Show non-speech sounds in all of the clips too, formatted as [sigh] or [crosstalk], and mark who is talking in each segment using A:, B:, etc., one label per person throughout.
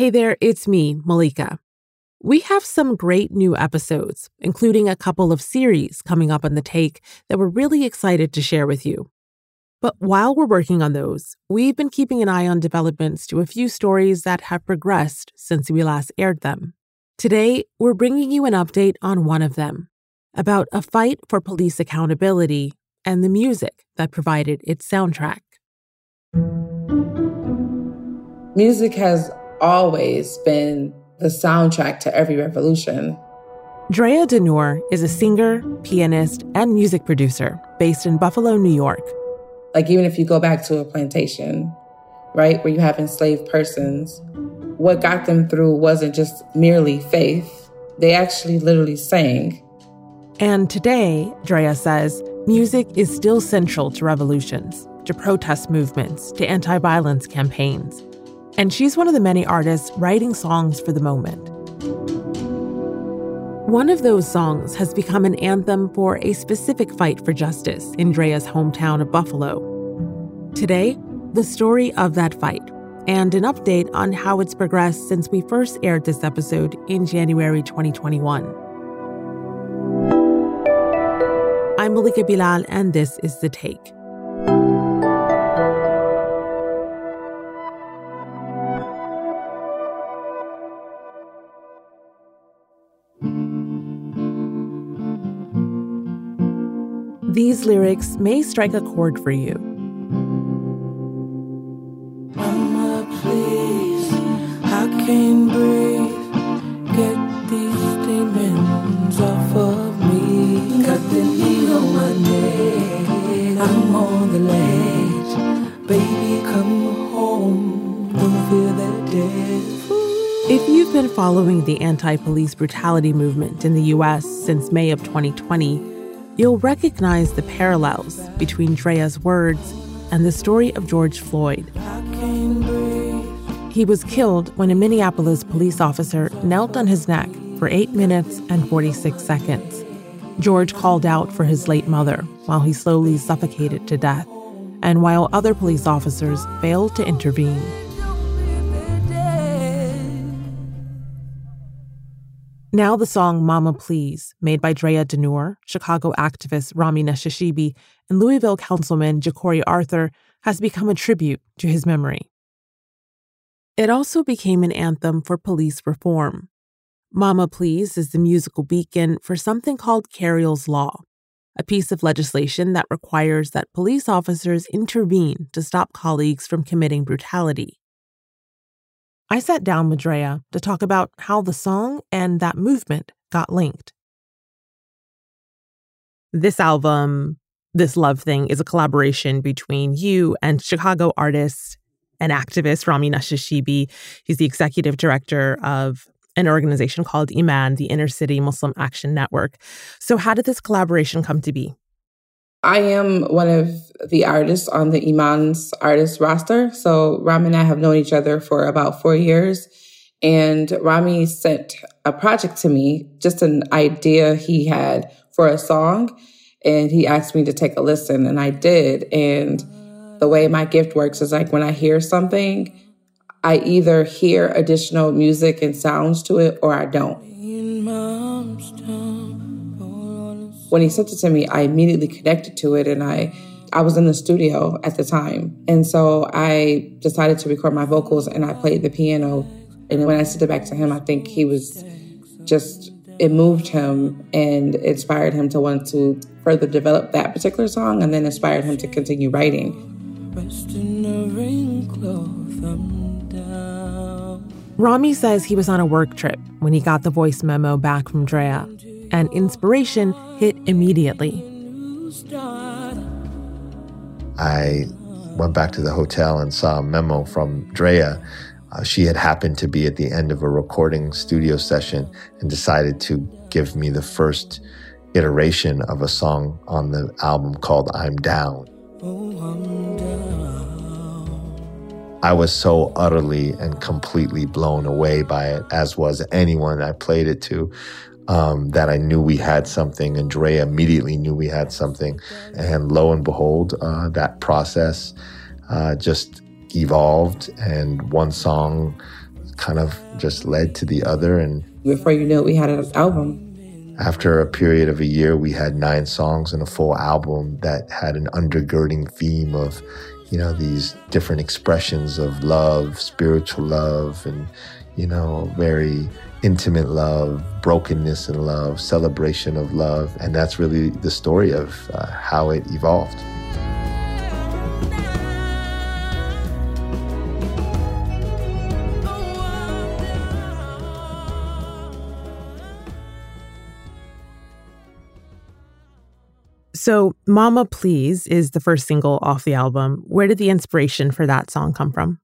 A: Hey there, it's me, Malika. We have some great new episodes, including a couple of series coming up on the take that we're really excited to share with you. But while we're working on those, we've been keeping an eye on developments to a few stories that have progressed since we last aired them. Today, we're bringing you an update on one of them about a fight for police accountability and the music that provided its soundtrack.
B: Music has always been the soundtrack to every revolution.
A: Drea d'Nur is a singer, pianist, and music producer based in Buffalo, New York.
B: Like, even if you go back to a plantation, right, where you have enslaved persons, what got them through wasn't just merely faith, they actually literally sang.
A: And today, Drea says, music is still central to revolutions, to protest movements, to anti violence campaigns. And she's one of the many artists writing songs for the moment. One of those songs has become an anthem for a specific fight for justice in Drea's hometown of Buffalo. Today, the story of that fight and an update on how it's progressed since we first aired this episode in January 2021. I'm Malika Bilal, and this is The Take. These lyrics may strike a chord for you.
C: Mama, please, I can't breathe. Get these demons off of me. Got the knee on my neck. I'm on the ledge. Baby, come home. Don't feel that death.
A: If you've been following the anti police brutality movement in the US since May of 2020, you'll recognize the parallels between Drea's words and the story of George Floyd. He was killed when a Minneapolis police officer knelt on his neck for 8 minutes and 46 seconds. George called out for his late mother while he slowly suffocated to death, and while other police officers failed to intervene. Now the song Mama Please, made by Drea d'Nur, Chicago activist Rami Nashashibi, and Louisville councilman Ja'Cory Arthur, has become a tribute to his memory. It also became an anthem for police reform. Mama Please is the musical beacon for something called Cariol's Law, a piece of legislation that requires that police officers intervene to stop colleagues from committing brutality. I sat down with Drea to talk about how the song and that movement got linked. This album, This Love Thing, is a collaboration between you and Chicago artist and activist Rami Nashashibi. He's the executive director of an organization called Iman, the Inner City Muslim Action Network. So, how did this collaboration come to be?
B: I am one of the artists on the Iman's artist roster. So Rami and I have known each other for about four years. And Rami sent a project to me, just an idea he had for a song. And he asked me to take a listen, and I did. And the way my gift works is like when I hear something, I either hear additional music and sounds to it or I don't when he sent it to me, I immediately connected to it and I I was in the studio at the time. And so I decided to record my vocals and I played the piano. And when I sent it back to him, I think he was just it moved him and inspired him to want to further develop that particular song and then inspired him to continue writing.
A: Rami says he was on a work trip when he got the voice memo back from Drea and inspiration hit immediately.
D: I went back to the hotel and saw a memo from Drea. Uh, she had happened to be at the end of a recording studio session and decided to give me the first iteration of a song on the album called I'm Down. I was so utterly and completely blown away by it, as was anyone I played it to um, that I knew we had something, and Drea immediately knew we had something. And lo and behold, uh, that process uh, just evolved, and one song kind of just led to the other. And
B: before you knew it, we had an album.
D: After a period of a year, we had nine songs and a full album that had an undergirding theme of, you know, these different expressions of love, spiritual love, and, you know, very intimate love, brokenness in love, celebration of love. And that's really the story of uh, how it evolved.
A: So, Mama Please is the first single off the album. Where did the inspiration for that song come from?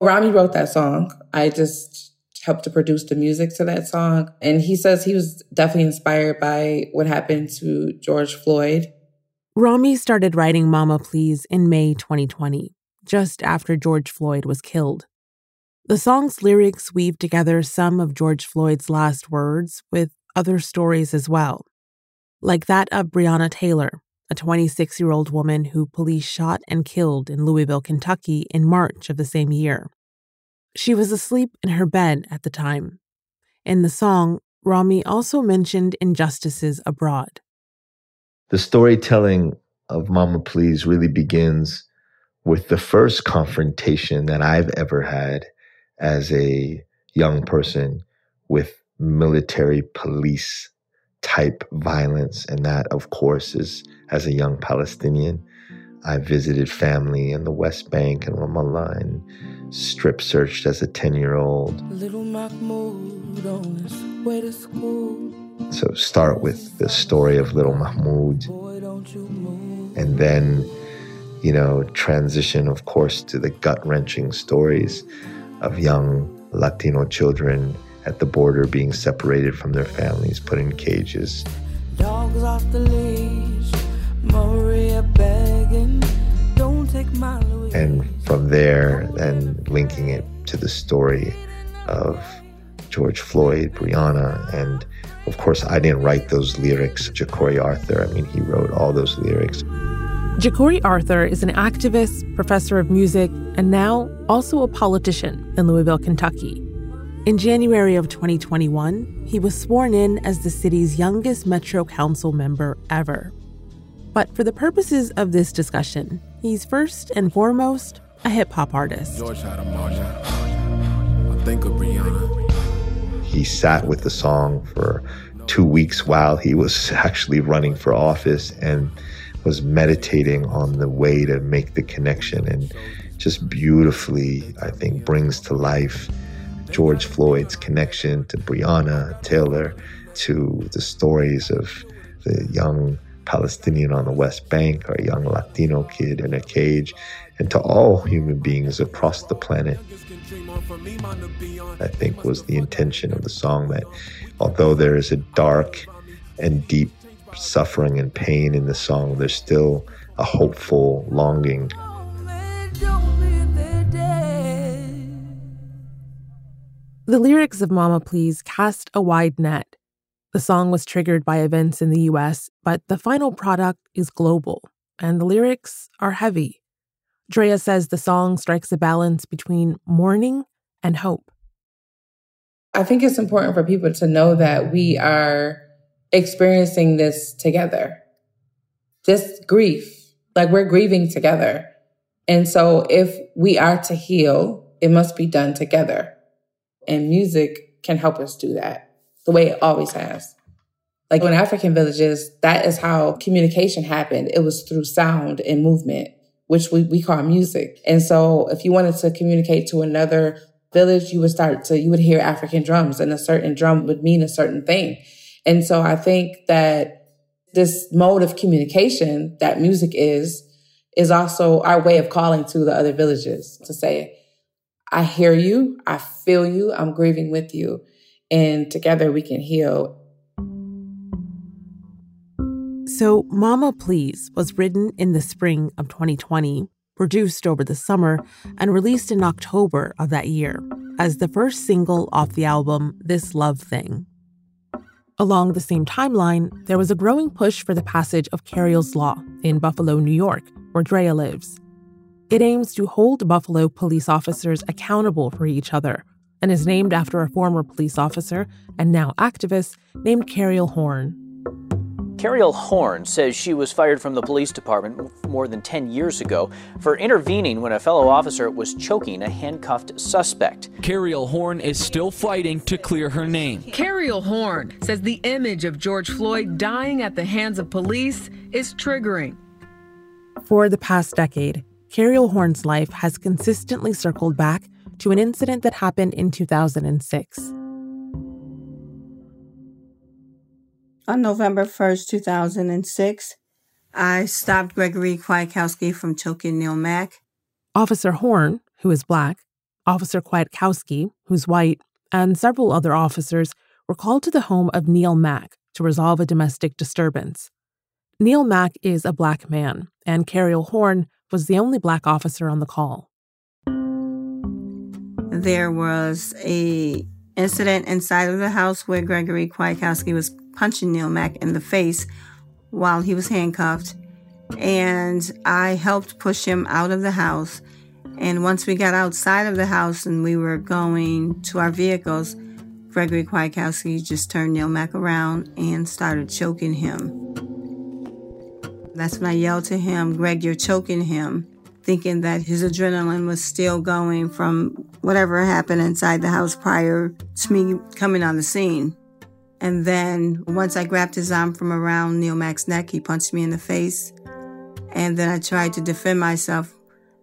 B: Rami wrote that song. I just helped to produce the music to that song. And he says he was definitely inspired by what happened to George Floyd.
A: Rami started writing Mama Please in May 2020, just after George Floyd was killed. The song's lyrics weave together some of George Floyd's last words with other stories as well like that of Breonna Taylor, a 26 year old woman who police shot and killed in Louisville, Kentucky in March of the same year. She was asleep in her bed at the time. In the song, Rami also mentioned injustices abroad.
D: The storytelling of Mama Please really begins with the first confrontation that I've ever had as a young person with military police type violence. And that, of course, is as a young Palestinian. I visited family in the West Bank and Ramallah and strip searched as a 10 year old. So start with the story of little Mahmoud. And then, you know, transition, of course, to the gut wrenching stories of young Latino children at the border being separated from their families, put in cages. Dogs off the leash, Maria begging, don't take my Louis. And from there, then linking it to the story of George Floyd, Breonna, and of course, I didn't write those lyrics. Ja'Cory Arthur, I mean, he wrote all those lyrics.
A: Ja'Cory Arthur is an activist, professor of music, and now also a politician in Louisville, Kentucky. In January of 2021, he was sworn in as the city's youngest Metro Council member ever. But for the purposes of this discussion, he's first and foremost a hip hop artist.
D: He sat with the song for two weeks while he was [laughs] actually running for office and was meditating on the way to make the connection and just beautifully, I think, brings to life George Floyd's connection to Breonna Taylor, to the stories of the young Palestinian on the West Bank or a young Latino kid in a cage, and to all human beings across the planet. I think was the intention of the song that although there is a dark and deep suffering and pain in the song, there's still a hopeful longing
A: The lyrics of Mama Please cast a wide net. The song was triggered by events in the US, but the final product is global, and the lyrics are heavy. Drea says the song strikes a balance between mourning and hope.
B: I think it's important for people to know that we are experiencing this together. This grief, like we're grieving together. And so if we are to heal, it must be done together. And music can help us do that the way it always has. Like in African villages, that is how communication happened. It was through sound and movement, which we, we call music. And so if you wanted to communicate to another village, you would start to, you would hear African drums and a certain drum would mean a certain thing. And so I think that this mode of communication that music is, is also our way of calling to the other villages to say, I hear you. I feel you. I'm grieving with you. And together we can heal.
A: So, Mama Please was written in the spring of 2020, produced over the summer, and released in October of that year as the first single off the album This Love Thing. Along the same timeline, there was a growing push for the passage of Cariol's Law in Buffalo, New York, where Drea lives. It aims to hold Buffalo police officers accountable for each other and is named after a former police officer and now activist named Cariol Horne.
E: Cariol Horne says she was fired from the police department more than 10 years ago for intervening when a fellow officer was choking a handcuffed suspect.
F: Cariol Horne is still fighting to clear her name.
G: Cariol Horne says the image of George Floyd dying at the hands of police is triggering.
A: For the past decade, Cariol Horne's life has consistently circled back to an incident that happened in 2006.
H: On November 1st, 2006, I stopped Gregory Kwiatkowski from choking Neil Mack.
A: Officer Horne, who is black, Officer Kwiatkowski, who's white, and several other officers were called to the home of Neil Mack to resolve a domestic disturbance. Neil Mack is a black man, and Cariol Horne was the only black officer on the call.
H: There mm-hmm. was a incident inside of the house where Gregory Kwiatkowski was punching Neil Mack in the face while he was handcuffed. And I helped push him out of the house. And once we got outside of the house and we were going to our vehicles, Gregory Kwiatkowski just turned Neil Mack around and started choking him. That's when I yelled to him, Greg, you're choking him, thinking that his adrenaline was still going from whatever happened inside the house prior to me coming on the scene. And then once I grabbed his arm from around Neil Mack's neck, he punched me in the face. And then I tried to defend myself,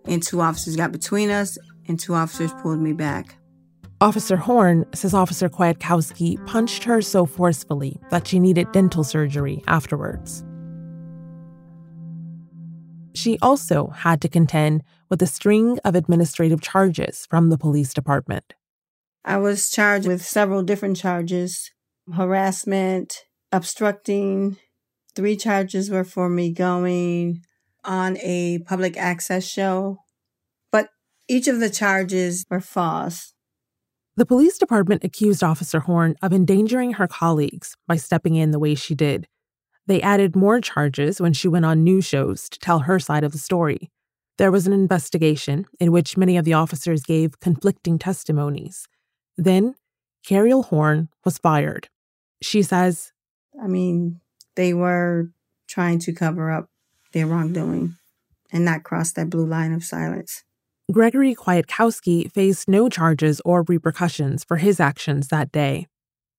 H: and two officers got between us, and two officers pulled me back.
A: Officer Horne says Officer Kwiatkowski punched her so forcefully that she needed dental surgery afterwards. She also had to contend with a string of administrative charges from the police department.
H: I was charged with several different charges harassment, obstructing. Three charges were for me going on a public access show, but each of the charges were false.
A: The police department accused Officer Horne of endangering her colleagues by stepping in the way she did. They added more charges when she went on news shows to tell her side of the story. There was an investigation in which many of the officers gave conflicting testimonies. Then, Cariol Horne was fired. She says,
H: I mean, they were trying to cover up their wrongdoing and not cross that blue line of silence.
A: Gregory Kwiatkowski faced no charges or repercussions for his actions that day.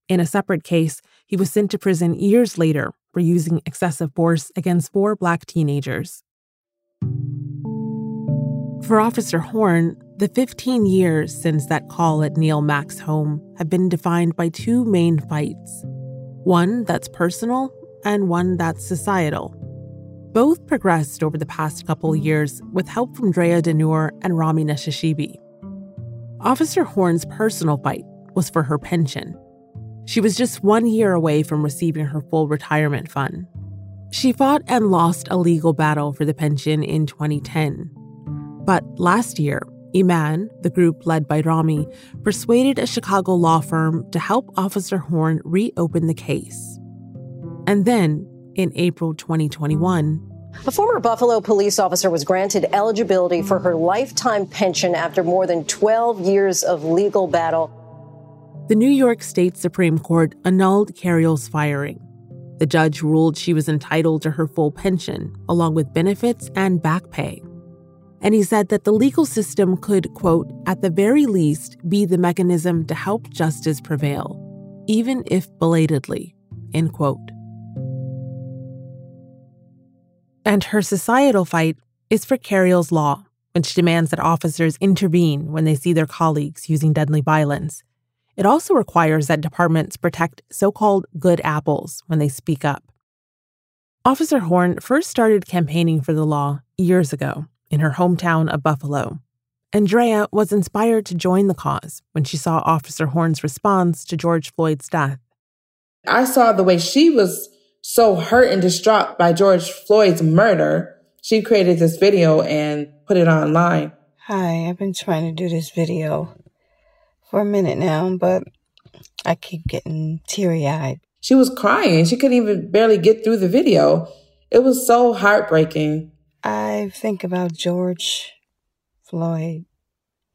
A: In a separate case, he was sent to prison years later for using excessive force against four black teenagers. For Officer Horne, the 15 years since that call at Neil Mack's home have been defined by two main fights one that's personal and one that's societal. Both progressed over the past couple years with help from Drea d'Nur and Rami Nashashibi. Officer Horne's personal fight was for her pension. She was just one year away from receiving her full retirement fund. She fought and lost a legal battle for the pension in 2010. But last year, Iman, the group led by Rami, persuaded a Chicago law firm to help Officer Horne reopen the case. And then, in April 2021,
I: a former Buffalo police officer was granted eligibility for her lifetime pension after more than 12 years of legal battle.
A: The New York State Supreme Court annulled Cariol's firing. The judge ruled she was entitled to her full pension, along with benefits and back pay and he said that the legal system could, quote, at the very least, be the mechanism to help justice prevail, even if belatedly, end quote. And her societal fight is for Cariol's law, which demands that officers intervene when they see their colleagues using deadly violence. It also requires that departments protect so called good apples when they speak up. Officer Horne first started campaigning for the law years ago in her hometown of Buffalo. Andrea was inspired to join the cause when she saw Officer Horne's response to George Floyd's death.
B: I saw the way she was so hurt and distraught by George Floyd's murder. She created this video and put it online.
H: Hi, I've been trying to do this video for a minute now, but I keep getting teary eyed.
B: She was crying. She couldn't even barely get through the video. It was so heartbreaking.
H: I think about George Floyd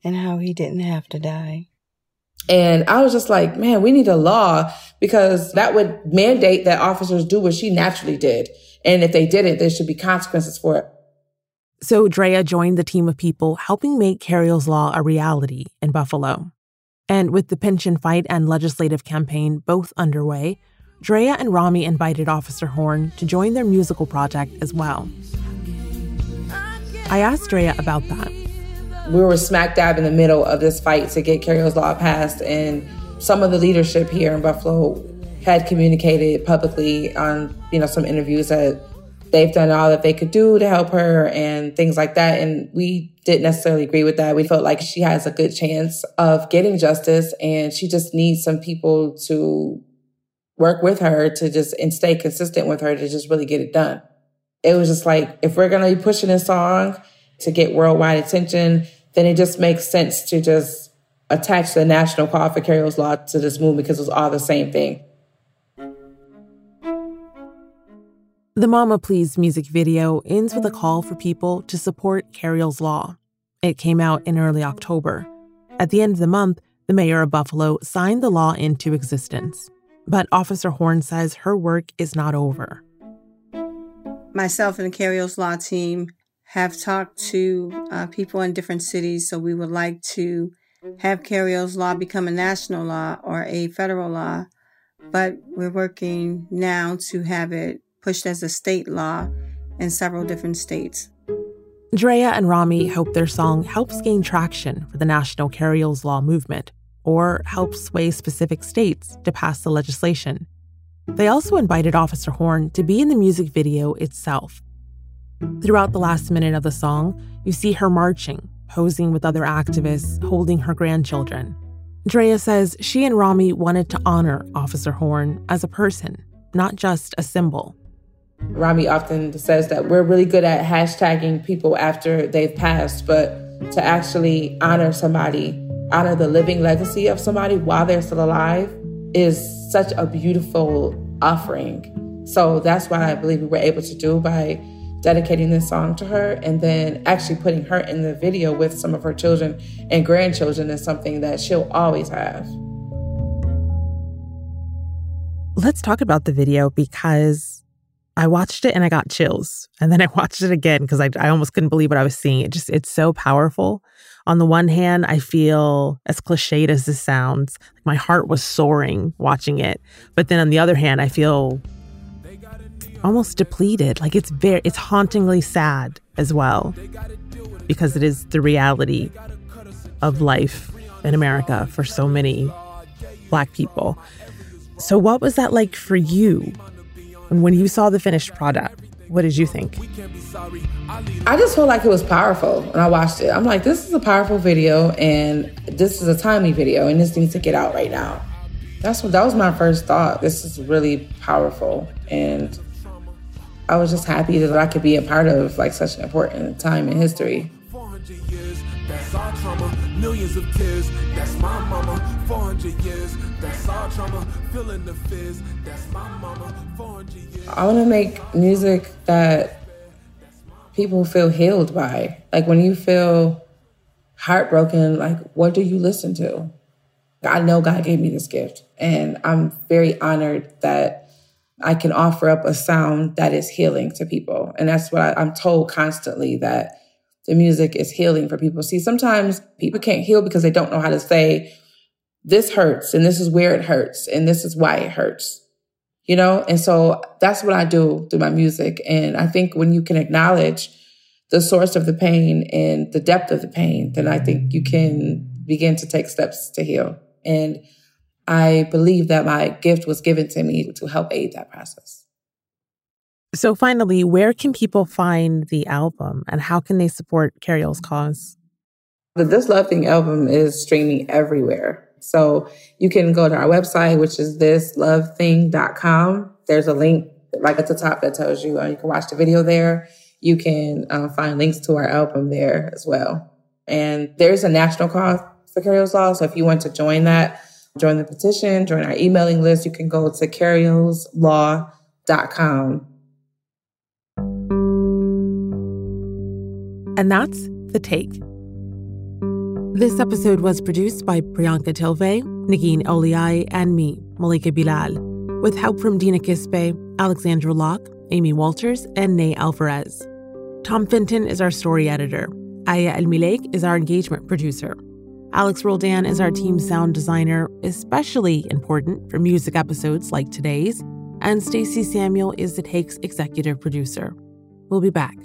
H: and how he didn't have to die.
B: And I was just like, man, we need a law because that would mandate that officers do what she naturally did. And if they didn't, there should be consequences for it.
A: So Drea joined the team of people helping make Cariol's Law a reality in Buffalo. And with the pension fight and legislative campaign both underway, Drea and Rami invited Officer Horne to join their musical project as well. I asked Drea about that.
B: We were smack dab in the middle of this fight to get Cariol's Law passed, and some of the leadership here in Buffalo had communicated publicly on, you know, some interviews that they've done all that they could do to help her and things like that. And we didn't necessarily agree with that. We felt like she has a good chance of getting justice and she just needs some people to work with her to just and stay consistent with her to just really get it done. It was just like, if we're going to be pushing this song to get worldwide attention, then it just makes sense to just attach the national call for Law to this movement because it was all the same thing.
A: The Mama Please music video ends with a call for people to support Cariol's Law. It came out in early October. At the end of the month, the mayor of Buffalo signed the law into existence. But Officer Horne says her work is not over.
H: Myself and the Cariol's Law team have talked to uh, people in different cities, so we would like to have Cariol's Law become a national law or a federal law. But we're working now to have it pushed as a state law in several different states.
A: Drea and Rami hope their song helps gain traction for the national Cariol's Law movement or helps sway specific states to pass the legislation. They also invited Officer Horne to be in the music video itself. Throughout the last minute of the song, you see her marching, posing with other activists, holding her grandchildren. Drea says she and Rami wanted to honor Officer Horne as a person, not just a symbol.
B: Rami often says that we're really good at hashtagging people after they've passed, but to actually honor somebody, honor the living legacy of somebody while they're still alive is such a beautiful offering. So that's what I believe we were able to do by dedicating this song to her and then actually putting her in the video with some of her children and grandchildren is something that she'll always have.
A: Let's talk about the video because I watched it and I got chills. And then I [laughs] watched it again because I, I almost couldn't believe what I was seeing. It just, it's so powerful. On the one hand, I feel as cliched as this sounds, my heart was soaring watching it. But then on the other hand, I feel almost depleted. Like it's very, it's hauntingly sad as well because it is the reality of life in America for so many Black people. So, what was that like for you and when you saw the finished product, what did you think?
B: I just felt like it was powerful when I watched it. I'm like, this is a powerful video and this is a timely video and this needs to get out right now. That's what that was my first thought. This is really powerful and I was just happy that I could be a part of like such an important time in history. Millions of tears. That's my mama, 400 years. That's our trauma, feeling the fizz. That's my mama, 400 years. I want to make music that people feel healed by. Like when you feel heartbroken, like what do you listen to? I know God gave me this gift, and I'm very honored that I can offer up a sound that is healing to people. And that's what I, I'm told constantly that the music is healing for people. See, sometimes people can't heal because they don't know how to say, this hurts and this is where it hurts and this is why it hurts. You know? And so that's what I do through my music. And I think when you can acknowledge the source of the pain and the depth of the pain, then I think you can begin to take steps to heal. And I believe that my gift was given to me to help aid that process.
A: So, finally, where can people find the album and how can they support Cariol's cause?
B: The This Love Thing album is streaming everywhere. So, you can go to our website, which is thislovething.com. There's a link right at the top that tells you uh, you can watch the video there. You can uh, find links to our album there as well. And there's a national cause for Cariol's Law. So, if you want to join that, join the petition, join our emailing list, you can go to cariolslaw.com
A: And that's the take. This episode was produced by Priyanka Tilve, Negin Owliaei, and me, Malika Bilal, with help from Dina Kispe, Alexandra Locke, Amy Walters, and Ney Alvarez. Tom Fenton is our story editor. Aya Elmileik is our engagement producer. Alex Roldan is our team sound designer, especially important for music episodes like today's. And Stacey Samuel is the Take's executive producer. We'll be back.